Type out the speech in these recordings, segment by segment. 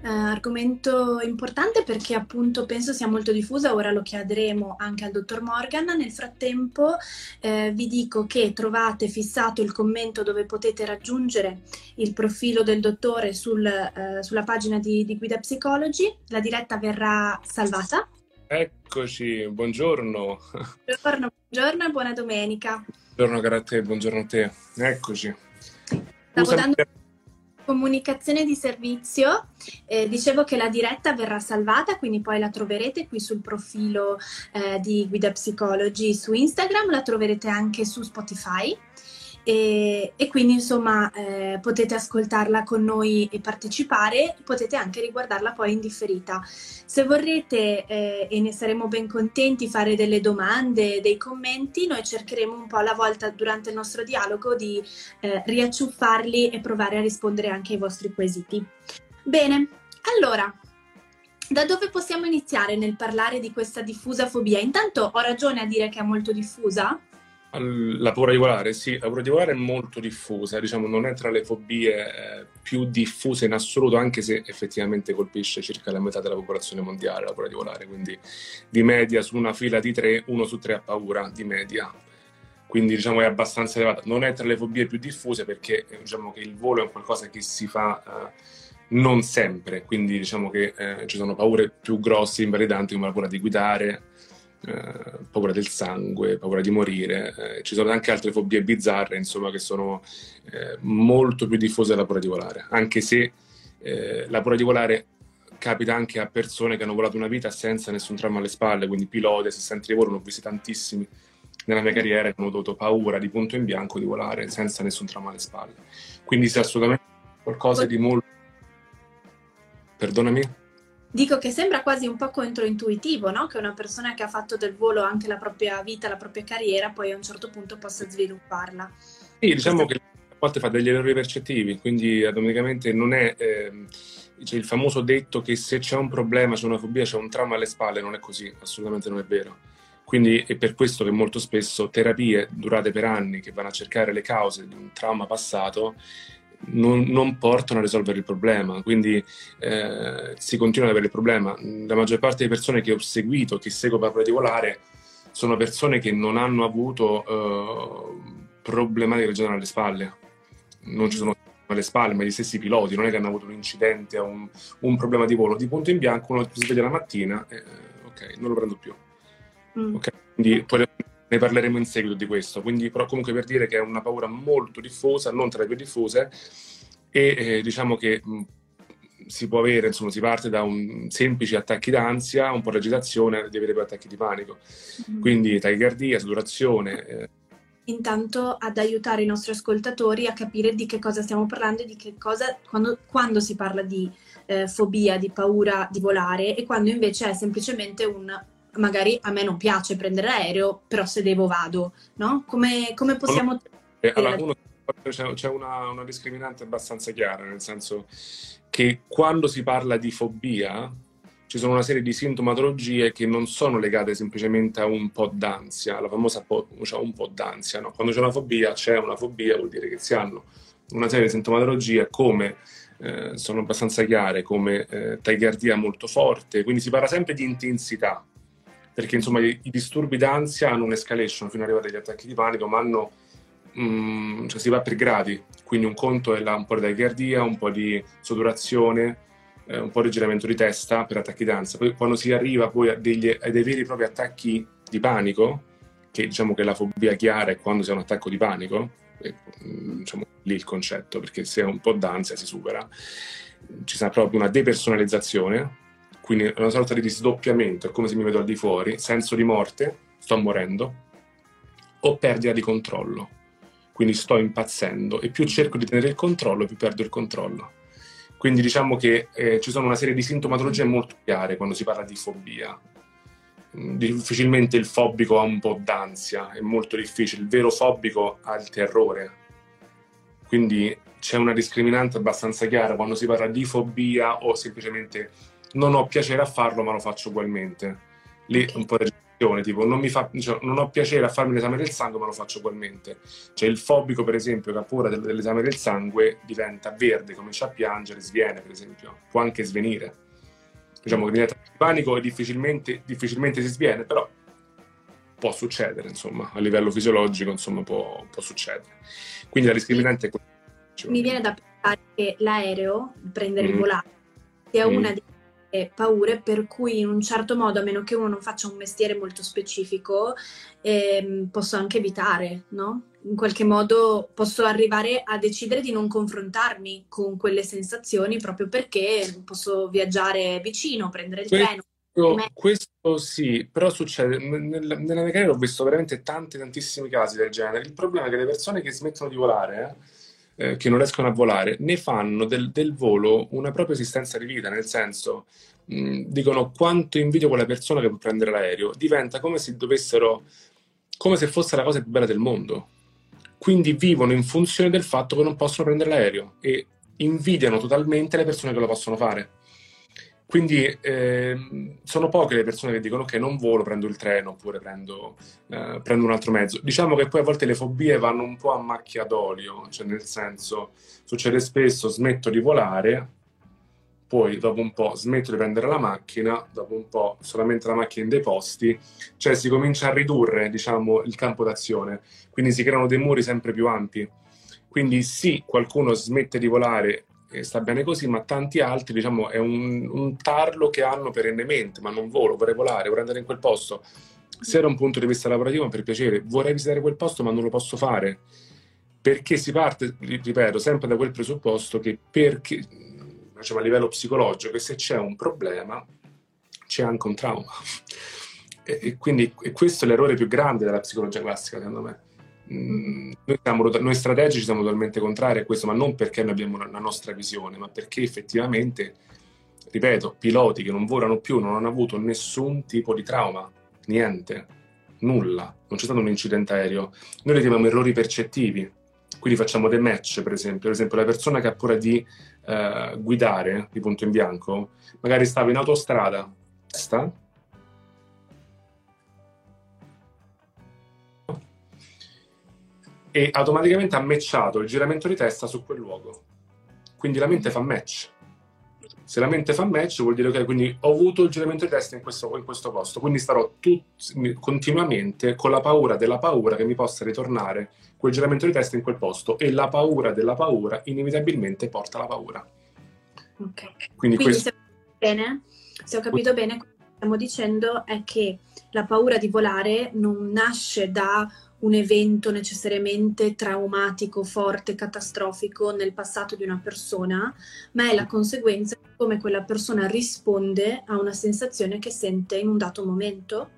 eh, argomento importante perché appunto penso sia molto diffusa, ora lo chiederemo anche al dottor Morgan. Nel frattempo eh, vi dico che trovate fissato il commento dove potete raggiungere il profilo del dottore sul, eh, sulla pagina di, di Guida Psychology. La diretta verrà salvata. Eccoci, buongiorno. Buongiorno, buongiorno e buona domenica. Buongiorno a te, buongiorno a te. Eccoci. Stavo dando comunicazione di servizio, eh, dicevo che la diretta verrà salvata, quindi poi la troverete qui sul profilo eh, di Guida Psicology su Instagram, la troverete anche su Spotify e, e quindi insomma eh, potete ascoltarla con noi e partecipare, potete anche riguardarla poi in differita. Se vorrete eh, e ne saremo ben contenti fare delle domande, dei commenti, noi cercheremo un po' alla volta durante il nostro dialogo di eh, riacciuffarli e provare a rispondere anche ai vostri quesiti. Bene, allora da dove possiamo iniziare nel parlare di questa diffusa fobia? Intanto ho ragione a dire che è molto diffusa? La paura di volare, sì, la paura di volare è molto diffusa, diciamo non è tra le fobie eh, più diffuse in assoluto, anche se effettivamente colpisce circa la metà della popolazione mondiale la paura di volare, quindi di media su una fila di tre, uno su tre ha paura, di media. Quindi diciamo è abbastanza elevata. Non è tra le fobie più diffuse perché diciamo che il volo è qualcosa che si fa eh, non sempre, quindi diciamo che eh, ci sono paure più grosse, invalidanti come la paura di guidare, eh, paura del sangue, paura di morire. Eh, ci sono anche altre fobie bizzarre, insomma, che sono eh, molto più diffuse della paura di volare, anche se eh, la paura di volare capita anche a persone che hanno volato una vita senza nessun trauma alle spalle, quindi piloti, assistenti di volo, ne ho visti tantissimi nella mia carriera che hanno avuto paura di punto in bianco di volare senza nessun trauma alle spalle. Quindi se assolutamente qualcosa di molto... Perdonami? Dico che sembra quasi un po' controintuitivo, no? Che una persona che ha fatto del volo anche la propria vita, la propria carriera, poi a un certo punto possa svilupparla. Sì, diciamo che a volte fa degli errori percettivi, quindi automaticamente non è eh, c'è il famoso detto che se c'è un problema, c'è una fobia, c'è un trauma alle spalle, non è così, assolutamente non è vero. Quindi è per questo che molto spesso terapie durate per anni che vanno a cercare le cause di un trauma passato non, non, portano a risolvere il problema, quindi eh, si continua ad avere il problema. La maggior parte delle persone che ho seguito, che seguo per volare, sono persone che non hanno avuto eh, problematiche regionali alle spalle, non ci sono alle spalle, ma gli stessi piloti, non è che hanno avuto un incidente o un, un problema di volo, di punto in bianco, uno si sveglia la mattina e ok, non lo prendo più. Mm. Okay? Quindi poi ne parleremo in seguito di questo, quindi però comunque per dire che è una paura molto diffusa, non tra le più diffuse, e eh, diciamo che mh, si può avere, insomma, si parte da un semplici attacchi d'ansia, un po' di agitazione, di avere poi attacchi di panico. Mm-hmm. Quindi tachicardia, saturazione. Eh. Intanto ad aiutare i nostri ascoltatori a capire di che cosa stiamo parlando e di che cosa, quando, quando si parla di eh, fobia, di paura di volare e quando invece è semplicemente un magari a me non piace prendere l'aereo, però se devo vado, no? Come, come possiamo... Eh, allora, uno, c'è una, una discriminante abbastanza chiara, nel senso che quando si parla di fobia ci sono una serie di sintomatologie che non sono legate semplicemente a un po' d'ansia, la famosa po', cioè un po' d'ansia, no? Quando c'è una fobia, c'è una fobia, vuol dire che si hanno una serie di sintomatologie come eh, sono abbastanza chiare, come eh, tachicardia molto forte, quindi si parla sempre di intensità, perché insomma i, i disturbi d'ansia hanno un'escalation fino ad arrivare agli attacchi di panico, ma hanno, mm, cioè si va per gradi, quindi un conto è la, un po' di tachicardia, un po' di soturazione, eh, un po' di giramento di testa per attacchi d'ansia. Poi quando si arriva poi a, degli, a dei veri e propri attacchi di panico, che diciamo che la fobia chiara è quando si ha un attacco di panico, e, mm, diciamo lì il concetto, perché se è un po' d'ansia si supera, ci sarà proprio una depersonalizzazione, quindi una sorta di sdoppiamento, è come se mi vedo al di fuori, senso di morte, sto morendo, o perdita di controllo, quindi sto impazzendo e più cerco di tenere il controllo, più perdo il controllo. Quindi diciamo che eh, ci sono una serie di sintomatologie molto chiare quando si parla di fobia. difficilmente il fobico ha un po' d'ansia, è molto difficile. Il vero fobico ha il terrore. Quindi c'è una discriminante abbastanza chiara quando si parla di fobia o semplicemente non ho piacere a farlo ma lo faccio ugualmente. Lì okay. un po' di reazione, tipo non, mi fa, cioè, non ho piacere a farmi l'esame del sangue ma lo faccio ugualmente. Cioè il fobico per esempio che ha paura dell'esame del sangue diventa verde, comincia a piangere, sviene per esempio, può anche svenire diciamo che diventa panico e difficilmente, difficilmente si sviene, però può succedere, insomma, a livello fisiologico, insomma, può, può succedere. Quindi la discriminante è quella. Mi viene da pensare che l'aereo, prendere mm. il volante, sia mm. una delle paure per cui in un certo modo, a meno che uno non faccia un mestiere molto specifico, ehm, posso anche evitare, no? in qualche modo posso arrivare a decidere di non confrontarmi con quelle sensazioni proprio perché posso viaggiare vicino, prendere il questo, treno. Questo sì, però succede, nella, nella mia carriera ho visto veramente tanti, tantissimi casi del genere. Il problema è che le persone che smettono di volare, eh, che non riescono a volare, ne fanno del, del volo una propria esistenza di vita, nel senso, mh, dicono quanto invidio quella persona che può prendere l'aereo, diventa come se dovessero, come se fosse la cosa più bella del mondo quindi vivono in funzione del fatto che non possono prendere l'aereo e invidiano totalmente le persone che lo possono fare. Quindi eh, sono poche le persone che dicono ok non volo, prendo il treno oppure prendo, eh, prendo, un altro mezzo. Diciamo che poi a volte le fobie vanno un po' a macchia d'olio, cioè nel senso succede spesso smetto di volare poi dopo un po' smetto di prendere la macchina, dopo un po' solamente la macchina in dei posti, cioè si comincia a ridurre diciamo, il campo d'azione, quindi si creano dei muri sempre più ampi. Quindi sì, qualcuno smette di volare e sta bene così, ma tanti altri diciamo, è un, un tarlo che hanno perennemente, ma non volo, vorrei volare, vorrei andare in quel posto. Se da un punto di vista lavorativo, per piacere, vorrei visitare quel posto, ma non lo posso fare. Perché si parte, ripeto, sempre da quel presupposto che perché diciamo, a livello psicologico che se c'è un problema c'è anche un trauma. E, e quindi e questo è l'errore più grande della psicologia classica, secondo me. Mm, noi, siamo, noi strategici siamo totalmente contrari a questo, ma non perché noi abbiamo una, nostra visione, ma perché effettivamente, ripeto, piloti che non volano più non hanno avuto nessun tipo di trauma, niente, nulla, non c'è stato un incidente aereo. Noi li chiamiamo errori percettivi, quindi facciamo dei match, per esempio. Per esempio, la persona che ha paura di eh, guidare di punto in bianco, magari stava in autostrada, sta, e automaticamente ha matchato il giramento di testa su quel luogo. Quindi la mente fa match. Se la mente fa match vuol dire che quindi ho avuto il giramento di testa in questo, in questo posto, quindi starò tut, continuamente con la paura della paura che mi possa ritornare quel giramento di testa in quel posto e la paura della paura inevitabilmente porta alla paura. Ok. Quindi, quindi questo... se, ho bene, se ho capito bene, quello che stiamo dicendo è che la paura di volare non nasce da un evento necessariamente traumatico, forte, catastrofico nel passato di una persona, ma è la conseguenza di come quella persona risponde a una sensazione che sente in un dato momento.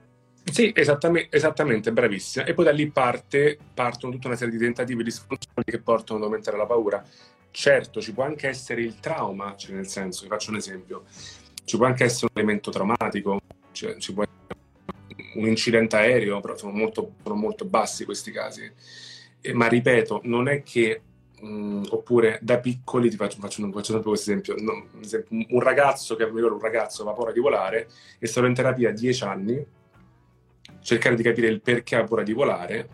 Sì, esattamente, esattamente, bravissima. E poi da lì parte, partono tutta una serie di tentativi disfunzionali che portano ad aumentare la paura. Certo, ci può anche essere il trauma, cioè nel senso, vi faccio un esempio, ci può anche essere un elemento traumatico, cioè ci può essere un incidente aereo, però sono molto, sono molto bassi questi casi. Eh, ma ripeto, non è che, mh, oppure da piccoli, ti faccio, faccio, faccio sempre questo esempio, no, un ragazzo che aveva un ragazzo aveva paura di volare, è stato in terapia 10 anni, cercare di capire il perché ha paura di volare,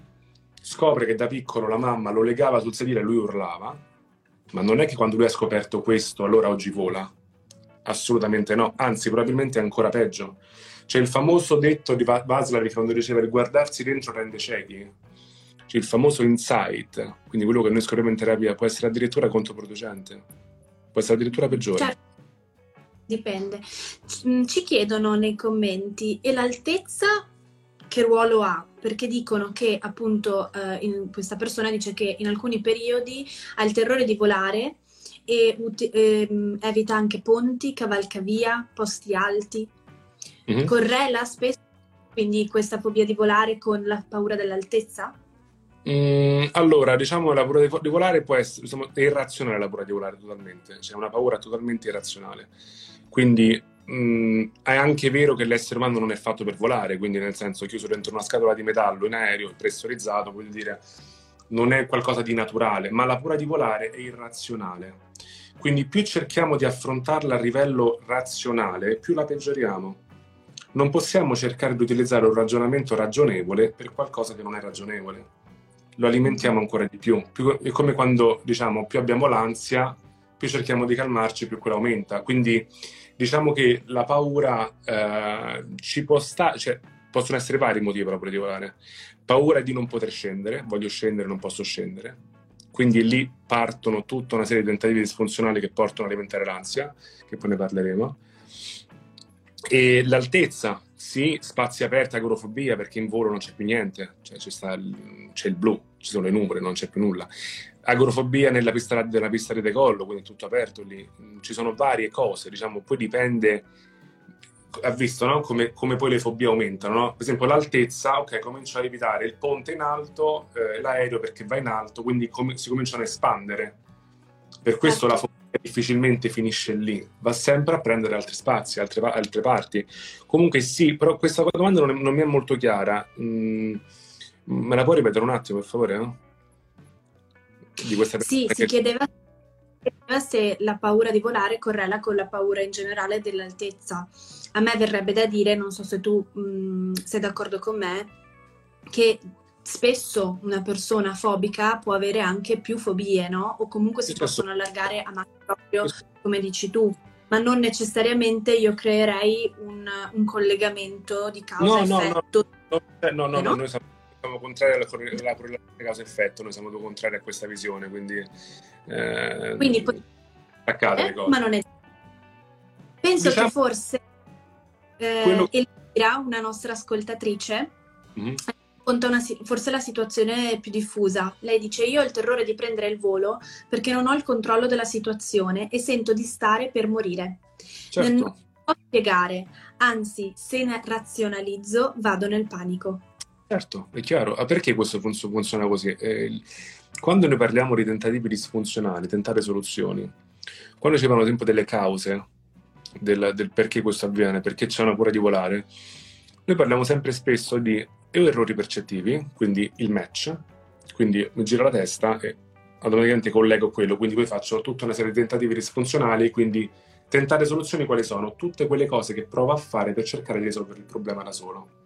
scopre che da piccolo la mamma lo legava sul sedile e lui urlava, ma non è che quando lui ha scoperto questo allora oggi vola. Assolutamente no, anzi probabilmente è ancora peggio c'è il famoso detto di Vaslari quando diceva il guardarsi dentro rende ciechi. C'è il famoso insight, quindi quello che noi scopriamo in terapia può essere addirittura controproducente, può essere addirittura peggiore. Certo. Dipende. Mm, ci chiedono nei commenti, e l'altezza che ruolo ha? Perché dicono che appunto eh, questa persona dice che in alcuni periodi ha il terrore di volare e ut- eh, evita anche ponti, cavalcavia, posti alti mm-hmm. correla spesso quindi questa fobia di volare con la paura dell'altezza? Mm, allora, diciamo che la paura di, volare può essere insomma, è irrazionale la paura di volare totalmente, cioè una paura totalmente irrazionale. Quindi mh, è anche vero che l'essere umano non è fatto per volare, quindi nel senso chiuso dentro una scatola di metallo in aereo, pressurizzato, vuol dire non è qualcosa di naturale, ma la paura di volare è irrazionale. Quindi più cerchiamo di affrontarla a livello razionale, più la peggioriamo. Non possiamo cercare di utilizzare un ragionamento ragionevole per qualcosa che non è ragionevole. Lo alimentiamo ancora di più. È come quando diciamo più abbiamo l'ansia, più cerchiamo di calmarci, più quella aumenta. Quindi diciamo che la paura eh, ci può stare, cioè possono essere vari motivi per la volare. Paura di non poter scendere, voglio scendere, non posso scendere. Quindi lì partono tutta una serie di tentativi disfunzionali che portano ad alimentare l'ansia, che poi ne parleremo. E l'altezza, sì, spazi aperti, agorofobia, perché in volo non c'è più niente, cioè c'è, il, c'è il blu, ci sono le nuvole, non c'è più nulla agorofobia nella pista, nella pista di decollo, quindi è tutto aperto lì. Ci sono varie cose, diciamo, poi dipende, ha visto no? come, come, poi le fobie aumentano. No? Per esempio l'altezza, ok, comincio a evitare il ponte in alto, eh, l'aereo perché va in alto, quindi com- si cominciano a espandere. Per questo la fobia difficilmente finisce lì, va sempre a prendere altri spazi, altre, altre parti. Comunque sì, però questa domanda non, è, non mi è molto chiara. Mm, me la puoi ripetere un attimo, per favore? No? di questa Sì, si chiedeva se la paura di volare correla con la paura in generale dell'altezza. A me verrebbe da dire, non so se tu mh, mm, sei d'accordo con me, che spesso una persona fobica può avere anche più fobie, no? O comunque si possono allargare a mano proprio, come dici tu. Ma non necessariamente io creerei un, un collegamento di causa-effetto. No, no, no, no, no, no, noi siamo contrari alla, correlazione causa-effetto, noi siamo contrari a questa visione, quindi... Eh, quindi. Accade eh. Ma non è... Penso diciamo... che forse eh. Elvira, una nostra ascoltatrice, mm-hmm. Racconta una, forse la situazione più diffusa. Lei dice: Io ho il terrore di prendere il volo perché non ho il controllo della situazione e sento di stare per morire. Certo. Non posso spiegare, anzi, se ne razionalizzo, vado nel panico. Certo, è chiaro. Ah, perché questo funziona così? Eh, quando noi parliamo di tentativi disfunzionali, tentare soluzioni, quando ci parliamo ad esempio delle cause del, del perché questo avviene, perché c'è una cura di volare, noi parliamo sempre spesso di errori percettivi, quindi il match, quindi mi giro la testa e automaticamente collego quello, quindi poi faccio tutta una serie di tentativi disfunzionali, quindi tentare soluzioni quali sono? Tutte quelle cose che provo a fare per cercare di risolvere il problema da solo.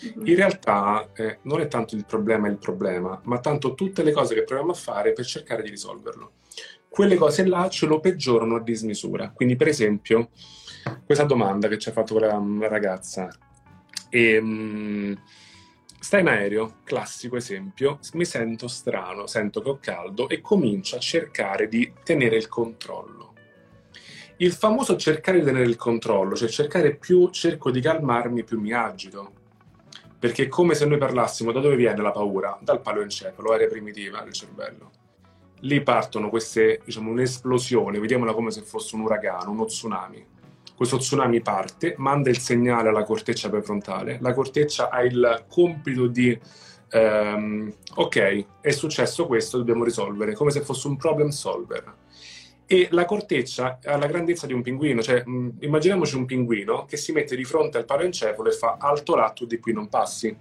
In realtà eh, non è tanto il problema il problema, ma tanto tutte le cose che proviamo a fare per cercare di risolverlo. Quelle cose là ce lo peggiorano a dismisura. Quindi, per esempio, questa domanda che ci ha fatto quella mm, ragazza. E, um, stai in aereo, classico esempio, mi sento strano, sento che ho caldo e comincio a cercare di tenere il controllo. Il famoso cercare di tenere il controllo, cioè cercare più cerco di calmarmi, più mi agito perché è come se noi parlassimo da dove viene la paura? Dal paleoencefalo, area primitiva del cervello. Lì partono queste, diciamo, un'esplosione, vediamola come se fosse un uragano, uno tsunami. Questo tsunami parte, manda il segnale alla corteccia prefrontale. La corteccia ha il compito di ehm, ok, è successo questo, dobbiamo risolvere, come se fosse un problem solver e la corteccia ha la grandezza di un pinguino, cioè mh, immaginiamoci un pinguino che si mette di fronte al paleoncefalo e fa alto là, tu di qui non passi.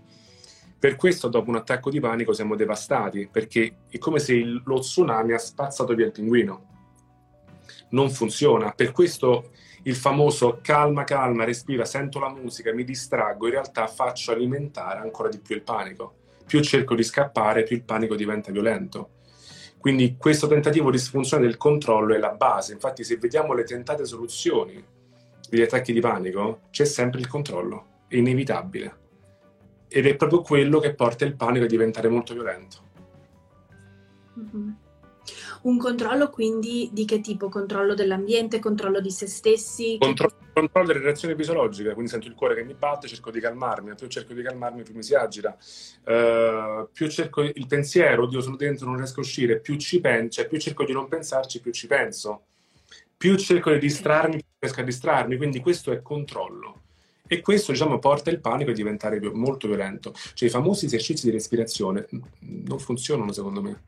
Per questo dopo un attacco di panico siamo devastati, perché è come se il, lo tsunami ha spazzato via il pinguino. Non funziona, per questo il famoso calma, calma, respira, sento la musica, mi distraggo, in realtà faccio alimentare ancora di più il panico. Più cerco di scappare, più il panico diventa violento quindi questo tentativo disfunzionale del controllo è la base. Infatti se vediamo le tentate soluzioni degli attacchi di panico, c'è sempre il controllo, è inevitabile. Ed è proprio quello che porta il panico a diventare molto violento. Mm-hmm. Un controllo quindi di che tipo? Controllo dell'ambiente, controllo di se stessi? Contro- controllo delle reazioni fisiologiche, quindi sento il cuore che mi batte, cerco di calmarmi, più cerco di calmarmi più mi si agita, uh, più cerco il pensiero, oddio sono dentro, non riesco a uscire, più ci penso, cioè più cerco di non pensarci, più ci penso, più cerco di distrarmi, più riesco a distrarmi, quindi questo è controllo. E questo diciamo, porta il panico a diventare molto violento. Cioè i famosi esercizi di respirazione non funzionano secondo me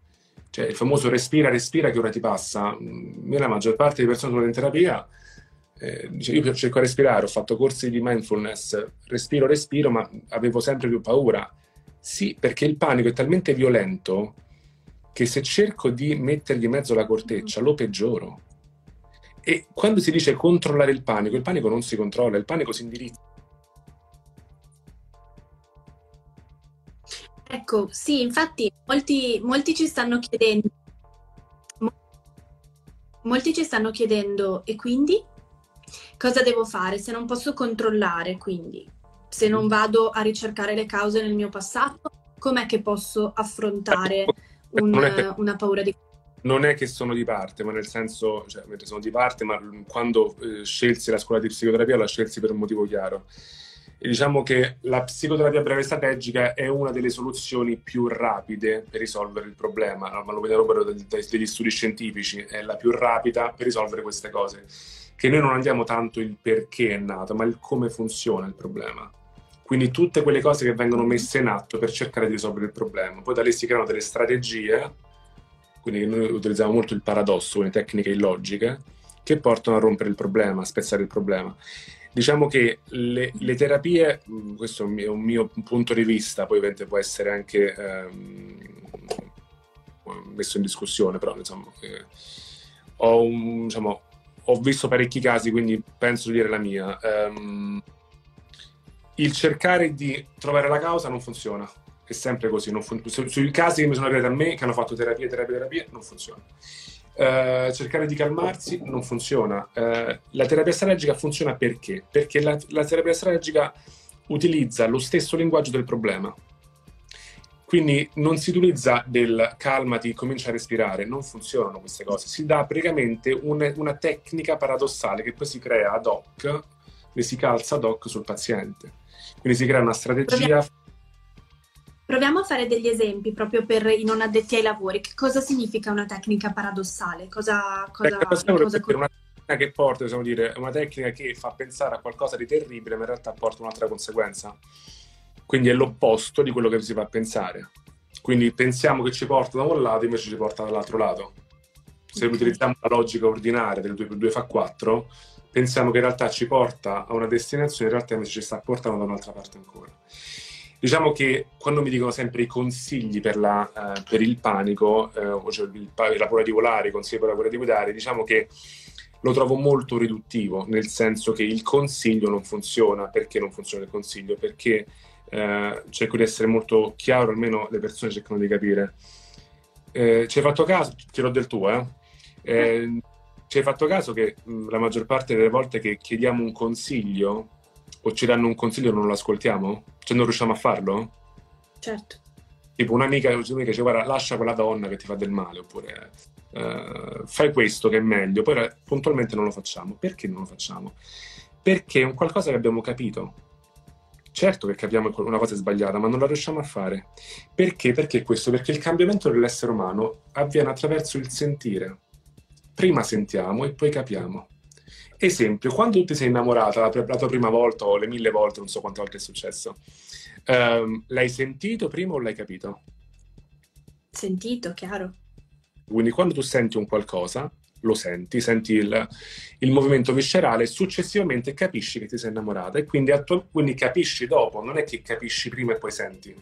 cioè il famoso respira, respira che ora ti passa. Mm, la maggior parte delle persone sono in terapia eh, io cerco di respirare, ho fatto corsi di mindfulness, respiro, respiro, ma avevo sempre più paura. Sì, perché il panico è talmente violento che se cerco di mettergli in mezzo la corteccia lo peggioro. E quando si dice controllare il panico, il panico non si controlla, il panico si indirizza. Ecco, sì, infatti molti, molti ci stanno chiedendo, molti ci stanno chiedendo, e quindi cosa devo fare se non posso controllare? Quindi, se non mm. vado a ricercare le cause nel mio passato, com'è che posso affrontare un, che, una paura di non è che sono di parte, ma nel senso, cioè, sono di parte, ma quando eh, scelsi la scuola di psicoterapia la scelsi per un motivo chiaro. E diciamo che la psicoterapia breve strategica è una delle soluzioni più rapide per risolvere il problema, ma lo vediamo dagli studi scientifici, è la più rapida per risolvere queste cose. Che noi non andiamo tanto il perché è nato, ma il come funziona il problema. Quindi tutte quelle cose che vengono messe in atto per cercare di risolvere il problema. Poi da lì si creano delle strategie, quindi noi utilizziamo molto il paradosso, le tecniche illogiche, che portano a rompere il problema, a spezzare il problema. Diciamo che le, le terapie, mm, questo è un mio, un mio, punto di vista, poi ovviamente può essere anche ehm, messo in discussione, però insomma, eh, ho, un, diciamo, ho, visto parecchi casi, quindi penso di dire la mia. Um, il cercare di trovare la causa non funziona, è sempre così. Fun- su, sui casi che mi sono arrivati a me, che hanno fatto terapia, terapia, terapia, non funziona. Uh, cercare di calmarsi non funziona. Uh, la terapia strategica funziona perché? Perché la, la, terapia strategica utilizza lo stesso linguaggio del problema. Quindi non si utilizza del calmati, comincia a respirare, non funzionano queste cose. Si dà praticamente un, una tecnica paradossale che poi si crea ad hoc, e si calza ad hoc sul paziente. Quindi si crea una strategia. Proviamo a fare degli esempi proprio per i non addetti ai lavori. Che cosa significa una tecnica paradossale? Cosa, cosa, cosa una tecnica che porta, possiamo dire, una tecnica che fa pensare a qualcosa di terribile, ma in realtà porta un'altra conseguenza. Quindi è l'opposto di quello che si fa pensare. Quindi pensiamo che ci porta da un lato, invece ci porta dall'altro lato. Se okay. utilizziamo la logica ordinaria del 2 più 2 fa 4, pensiamo che in realtà ci porta a una destinazione, in realtà invece ci sta portando da un'altra parte ancora. Diciamo che quando mi dicono sempre i consigli per, la, uh, per il panico, uh, cioè il, la paura di volare, i consigli per la paura di guidare, diciamo che lo trovo molto riduttivo, nel senso che il consiglio non funziona. Perché non funziona il consiglio? Perché uh, cerco di essere molto chiaro, almeno le persone cercano di capire. Eh, ci hai fatto caso? Ti do del tuo, eh? eh ci hai fatto caso che mh, la maggior parte delle volte che chiediamo un consiglio o ci danno un consiglio non lo ascoltiamo? Cioè non riusciamo a farlo? Certo. Tipo un'amica, un'amica dice guarda lascia quella donna che ti fa del male oppure uh, fai questo che è meglio, poi puntualmente non lo facciamo. Perché non lo facciamo? Perché è un qualcosa che abbiamo capito. Certo che capiamo una cosa sbagliata, ma non la riusciamo a fare. Perché? Perché questo? Perché il cambiamento dell'essere umano avviene attraverso il sentire. Prima sentiamo e poi capiamo. Esempio, quando tu ti sei innamorata la, la, tua prima volta o le mille volte, non so quante volte è successo, um, l'hai sentito prima o l'hai capito? Sentito, chiaro. Quindi quando tu senti un qualcosa, lo senti, senti il, il movimento viscerale, successivamente capisci che ti sei innamorata e quindi, quindi capisci dopo, non è che capisci prima e poi senti.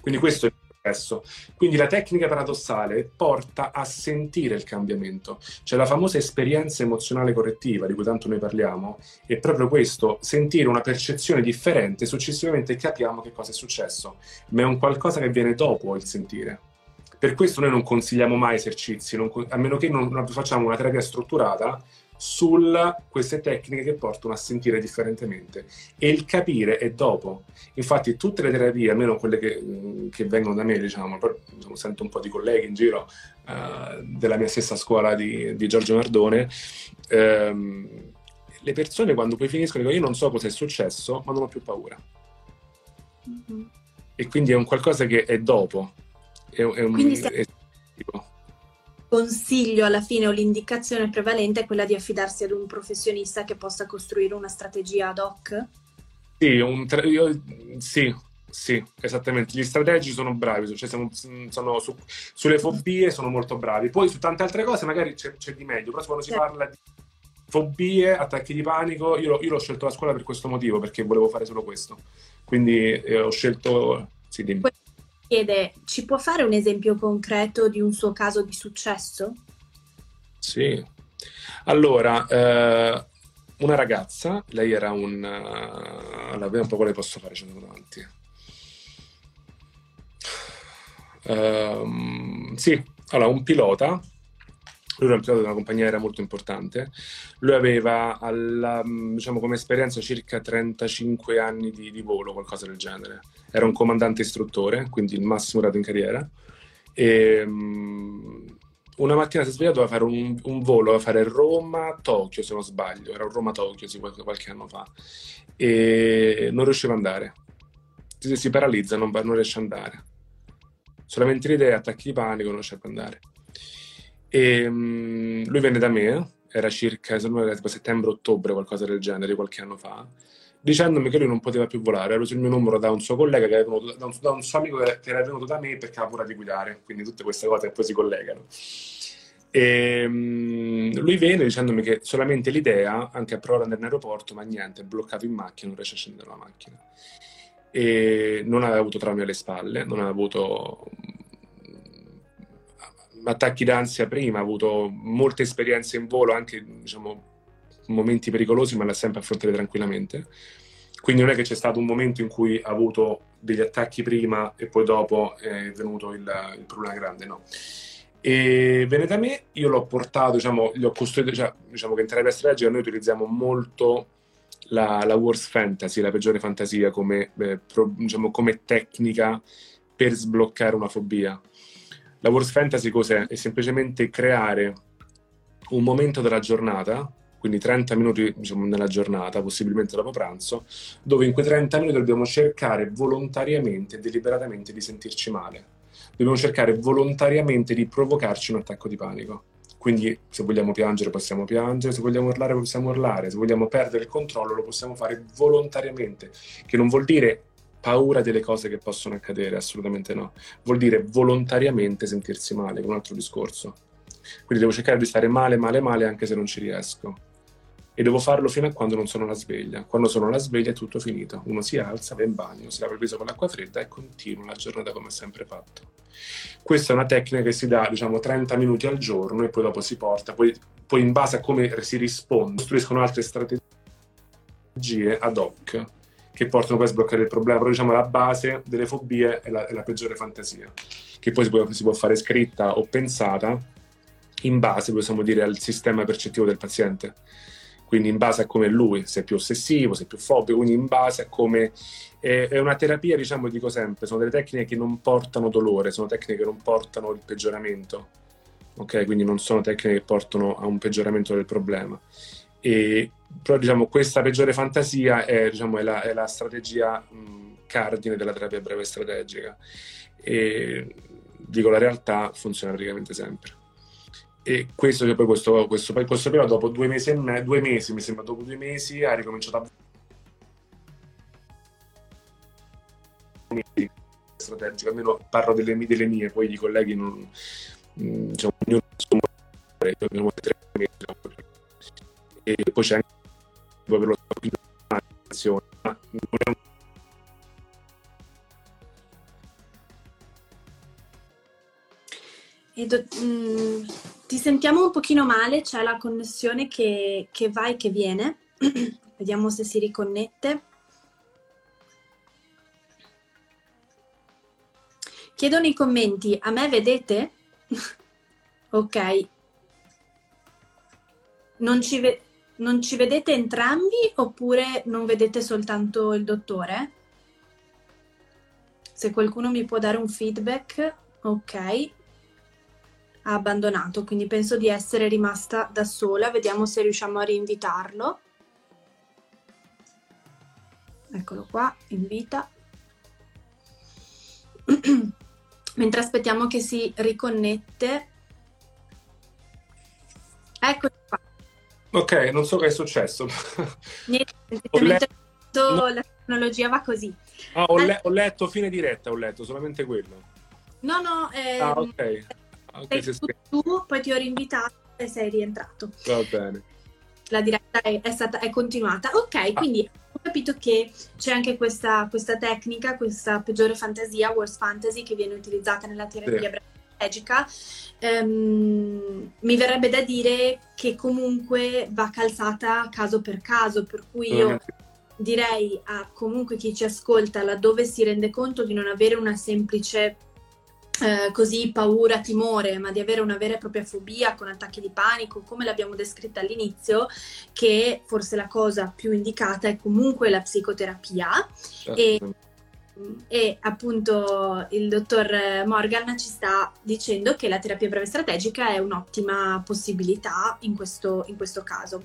Quindi questo è processo. Quindi la tecnica paradossale porta a sentire il cambiamento. Cioè la famosa esperienza emozionale correttiva di cui tanto noi parliamo è proprio questo, sentire una percezione differente, successivamente capiamo che cosa è successo, ma è un qualcosa che viene dopo il sentire. Per questo noi non consigliamo mai esercizi, non, a meno che non, non facciamo una terapia strutturata su queste tecniche che portano a sentire differentemente e il capire è dopo. Infatti tutte le terapie, almeno quelle che, che vengono da me, diciamo, diciamo, sento un po' di colleghi in giro uh, della mia stessa scuola di, di Giorgio Nardone, um, le persone quando poi finiscono dicono io non so cosa è successo, ma non ho più paura. Mm-hmm. E quindi è un qualcosa che è dopo. È, è un, quindi è, consiglio alla fine o l'indicazione prevalente è quella di affidarsi ad un professionista che possa costruire una strategia ad hoc? Sì, tra- io, sì, sì, esattamente. Gli strategi sono bravi, cioè siamo, sono su, sulle fobie sono molto bravi. Poi su tante altre cose magari c'è, c'è di meglio, però quando si certo. parla di fobie, attacchi di panico, io, io, l'ho scelto la scuola per questo motivo, perché volevo fare solo questo. Quindi eh, ho scelto... Sì, dimmi. Chiede, ci può fare un esempio concreto di un suo caso di successo? Sì. Allora, eh, una ragazza, lei era un... Allora, vediamo un po' quale posso fare, ce ne sono. Um, sì, allora, un pilota lui era un pilota di una compagnia aerea molto importante, lui aveva alla, diciamo, come esperienza circa 35 anni di, di, volo, qualcosa del genere. Era un comandante istruttore, quindi il massimo grado in carriera. E, um, una mattina si è svegliato, doveva fare un, un volo, doveva fare Roma-Tokyo, se non sbaglio, era un Roma-Tokyo sì, qualche, qualche, anno fa, e non riusciva ad andare. Si, si paralizza, non, non riesce ad andare. Solamente l'idea, attacchi di panico, non riesce ad andare. E um, lui venne da me, era circa tipo settembre-ottobre, qualcosa del genere, qualche anno fa, dicendomi che lui non poteva più volare. Avevo il mio numero da un suo collega, che era venuto, da, un, da un suo amico che era venuto da me perché aveva paura di guidare, quindi tutte queste cose che poi si collegano. E, um, lui venne dicendomi che solamente l'idea, anche a provare ad andare in aeroporto, ma niente, è bloccato in macchina, non riesce a scendere dalla macchina. E non aveva avuto traumi alle spalle, non aveva avuto attacchi d'ansia prima, ha avuto molte esperienze in volo, anche diciamo, momenti pericolosi, ma l'ha sempre affrontato tranquillamente. Quindi non è che c'è stato un momento in cui ha avuto degli attacchi prima e poi dopo è venuto il, il problema grande, no. E venne da me, io l'ho portato, diciamo, gli ho costruito, cioè, diciamo che in terapia strategica noi utilizziamo molto la, la worst fantasy, la peggiore fantasia come, eh, pro, diciamo, come tecnica per sbloccare una fobia. La Worst Fantasy cos'è? È semplicemente creare un momento della giornata, quindi 30 minuti diciamo, nella giornata, possibilmente dopo pranzo, dove in quei 30 minuti dobbiamo cercare volontariamente e deliberatamente di sentirci male. Dobbiamo cercare volontariamente di provocarci un attacco di panico. Quindi se vogliamo piangere possiamo piangere, se vogliamo urlare possiamo urlare, se vogliamo perdere il controllo lo possiamo fare volontariamente, che non vuol dire paura delle cose che possono accadere, assolutamente no. Vuol dire volontariamente sentirsi male, è un altro discorso. Quindi devo cercare di stare male, male, male anche se non ci riesco. E devo farlo fino a quando non sono alla sveglia. Quando sono alla sveglia è tutto finito. Uno si alza, va in bagno, si lava il viso con l'acqua fredda e continua la giornata come sempre fatto. Questa è una tecnica che si dà, diciamo, 30 minuti al giorno e poi dopo si porta. Poi, poi in base a come si risponde, costruiscono altre strategie ad hoc che portano poi a sbloccare il problema, però diciamo la base delle fobie è la, è la peggiore fantasia, che poi si può, si può, fare scritta o pensata in base, possiamo dire, al sistema percettivo del paziente. Quindi in base a come lui, se è più ossessivo, se è più fobico, quindi in base a come... È, è una terapia, diciamo, dico sempre, sono delle tecniche che non portano dolore, sono tecniche che non portano il peggioramento, ok? Quindi non sono tecniche che portano a un peggioramento del problema. E, però diciamo, questa peggiore fantasia è, diciamo, è, la, è la, strategia mh, cardine della terapia breve strategica. E dico la realtà funziona praticamente sempre. E questo, cioè, poi questo, questo, questo però dopo due mesi, e me, due mesi, mi sembra, dopo due mesi ha ricominciato a strategica, almeno parlo delle, delle mie, poi i colleghi non, diciamo, ognuno e poi c'è anche per lo sviluppo do, mh, mm, ti sentiamo un pochino male, c'è la connessione che, che va e che viene. Vediamo se si riconnette. Chiedono i commenti, a me vedete? ok. Non ci, ve- non ci vedete entrambi oppure non vedete soltanto il dottore? Se qualcuno mi può dare un feedback, ok. Ha abbandonato, quindi penso di essere rimasta da sola. Vediamo se riusciamo a rinvitarlo. Eccolo qua, invita. Mentre aspettiamo che si riconnette. Ok, non so che è successo. Niente, semplicemente letto... la tecnologia va così. Ah, ho, le- ho, letto fine diretta, ho letto solamente quello. No, no, ehm, ah, ok. okay sei tu, tu, poi ti ho rinvitato e sei rientrato. Va bene. la diretta è, è, stata, è continuata. Ok, ah. quindi ho capito che c'è anche questa, questa, tecnica, questa peggiore fantasia, worst fantasy, che viene utilizzata nella terapia sì. Strategica. Um, mi verrebbe da dire che comunque va calzata caso per caso, per cui io direi a comunque chi ci ascolta laddove si rende conto di non avere una semplice eh, così paura, timore, ma di avere una vera e propria fobia con attacchi di panico, come l'abbiamo descritta all'inizio, che forse la cosa più indicata è comunque la psicoterapia. Certo. E, e appunto il dottor Morgan ci sta dicendo che la terapia breve strategica è un'ottima possibilità in questo, in questo caso.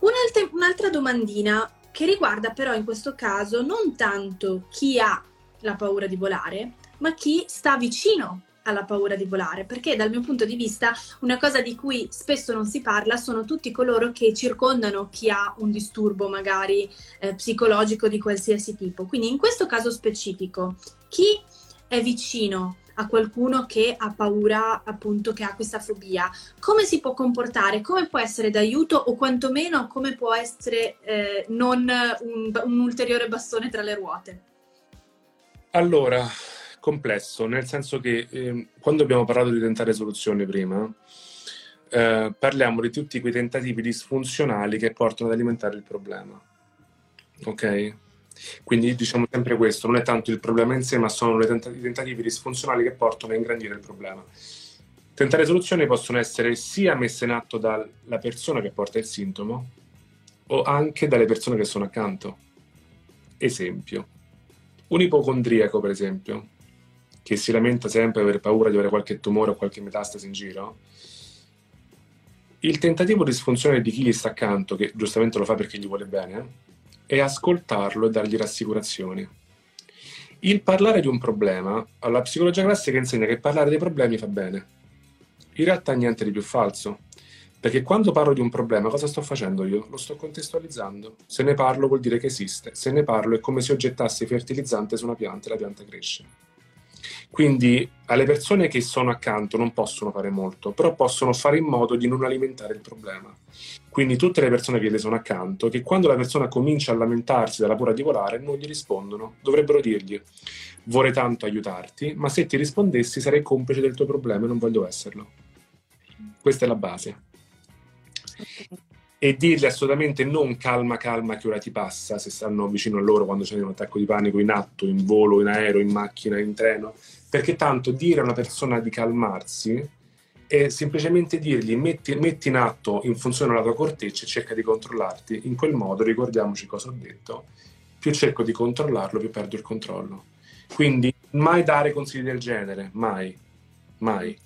Un'altra, un'altra domandina che riguarda però in questo caso non tanto chi ha la paura di volare, ma chi sta vicino alla paura di volare, perché dal mio punto di vista una cosa di cui spesso non si parla sono tutti coloro che circondano chi ha un disturbo magari eh, psicologico di qualsiasi tipo. Quindi in questo caso specifico, chi è vicino a qualcuno che ha paura, appunto, che ha questa fobia, come si può comportare, come può essere d'aiuto o quantomeno come può essere eh, non un, un ulteriore bastone tra le ruote? Allora, complesso, nel senso che eh, quando abbiamo parlato di tentare soluzioni prima, eh, parliamo di tutti quei tentativi disfunzionali che portano ad alimentare il problema. Ok? Quindi diciamo sempre questo, non è tanto il problema in sé, ma sono i tentativi, tentativi disfunzionali che portano a ingrandire il problema. Tentare soluzioni possono essere sia messe in atto dalla persona che porta il sintomo o anche dalle persone che sono accanto. Esempio, un ipocondriaco, per esempio, che si lamenta sempre per paura di avere qualche tumore o qualche metastasi in giro, il tentativo disfunzionale di chi gli sta accanto, che giustamente lo fa perché gli vuole bene, è ascoltarlo e dargli rassicurazioni. Il parlare di un problema, alla psicologia classica insegna che parlare dei problemi fa bene. In realtà niente di più falso, perché quando parlo di un problema cosa sto facendo io? Lo sto contestualizzando. Se ne parlo vuol dire che esiste, se ne parlo è come se io gettassi fertilizzante su una pianta e la pianta cresce. Quindi alle persone che sono accanto non possono fare molto, però possono fare in modo di non alimentare il problema. Quindi tutte le persone che le sono accanto, che quando la persona comincia a lamentarsi della paura di volare, non gli rispondono. Dovrebbero dirgli, vorrei tanto aiutarti, ma se ti rispondessi sarei complice del tuo problema e non voglio esserlo. Questa è la base. E dirgli assolutamente non calma, calma, che ora ti passa, se stanno vicino a loro quando c'è un attacco di panico in atto, in volo, in aereo, in macchina, in treno perché tanto dire a una persona di calmarsi è semplicemente dirgli metti, metti in atto in funzione della tua corteccia e cerca di controllarti. In quel modo, ricordiamoci cosa ho detto, più cerco di controllarlo, più perdo il controllo. Quindi mai dare consigli del genere, mai, mai.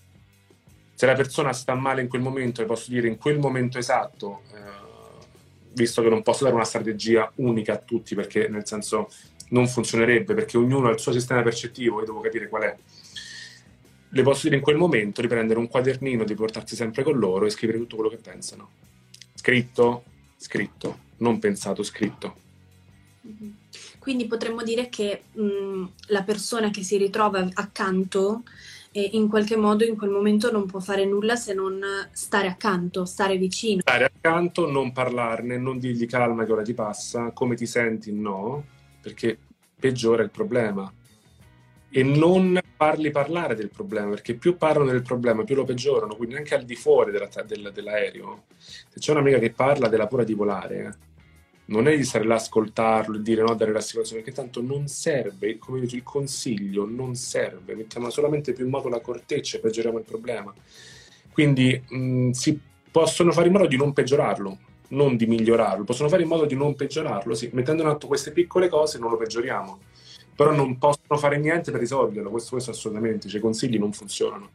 Se la persona sta male in quel momento, le posso dire in quel momento esatto, eh, visto che non posso dare una strategia unica a tutti, perché nel senso non funzionerebbe perché ognuno ha il suo sistema percettivo, io devo capire qual è. Le posso dire in quel momento di prendere un quadernino, di portarsi sempre con loro e scrivere tutto quello che pensano. Scritto, scritto, non pensato, scritto. Quindi potremmo dire che mh, la persona che si ritrova accanto eh, in qualche modo in quel momento non può fare nulla se non stare accanto, stare vicino. Stare accanto, non parlarne, non dirgli calma che ora ti passa, come ti senti, no perché peggiora il problema. E non farli parlare del problema, perché più parlano del problema, più lo peggiorano, quindi anche al di fuori della, del, dell'aereo. Se c'è un'amica che parla della paura di volare, non è di stare là a ascoltarlo e dire no, dare rassicurazione, perché tanto non serve, come dico, il consiglio non serve, mettiamo solamente più in moto la corteccia e peggioriamo il problema. Quindi mh, si possono fare in modo di non peggiorarlo, non di migliorarlo, possono fare in modo di non peggiorarlo, sì, mettendo in atto queste piccole cose non lo peggioriamo, però non possono fare niente per risolverlo, questo, questo assolutamente, cioè i consigli non funzionano.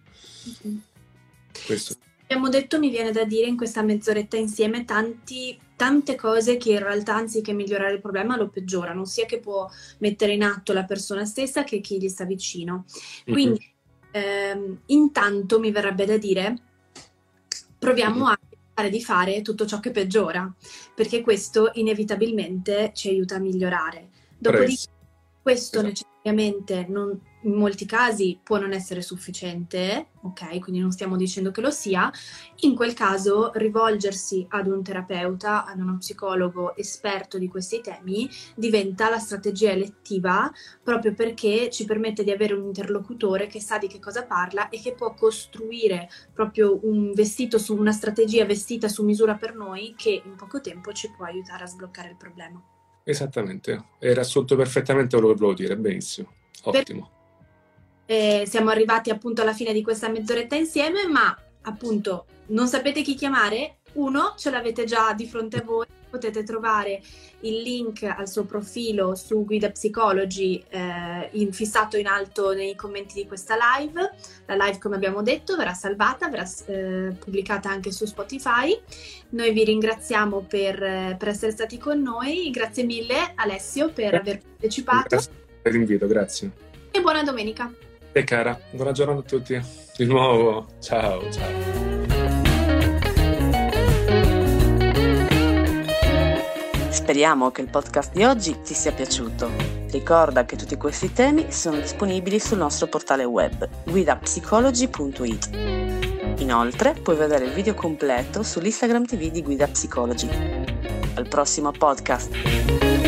Mm-hmm. Questo. Abbiamo detto, mi viene da dire in questa mezz'oretta insieme, tanti, tante cose che in realtà anziché migliorare il problema lo peggiorano, sia che può mettere in atto la persona stessa che chi gli sta vicino. Quindi mm-hmm. ehm, intanto mi verrebbe da dire, proviamo mm-hmm. a di fare tutto ciò che peggiora, perché questo inevitabilmente ci aiuta a migliorare. Dopodiché, questo esatto. necessariamente non, in molti casi può non essere sufficiente, ok? Quindi non stiamo dicendo che lo sia, in quel caso rivolgersi ad un terapeuta, ad uno psicologo esperto di questi temi diventa la strategia elettiva proprio perché ci permette di avere un interlocutore che sa di che cosa parla e che può costruire proprio un vestito su una strategia vestita su misura per noi che in poco tempo ci può aiutare a sbloccare il problema. Esattamente, era assunto perfettamente quello che volevo dire, benissimo, ottimo. Per eh, siamo arrivati appunto alla fine di questa mezz'oretta insieme, ma appunto non sapete chi chiamare? Uno, ce l'avete già di fronte a voi, potete trovare il link al suo profilo su Guida Psychology eh, in, fissato in alto nei commenti di questa live. La live, come abbiamo detto, verrà salvata, verrà eh, pubblicata anche su Spotify. Noi vi ringraziamo per, per, essere stati con noi. Grazie mille Alessio per aver partecipato. Grazie per l'invito, grazie. E buona domenica. E cara, buona giornata a tutti. Di nuovo, ciao, ciao. Speriamo che il podcast di oggi ti sia piaciuto. Ricorda che tutti questi temi sono disponibili sul nostro portale web guidapsicology.it. Inoltre puoi vedere il video completo sull'Instagram TV di Guida Psychology. Al prossimo podcast!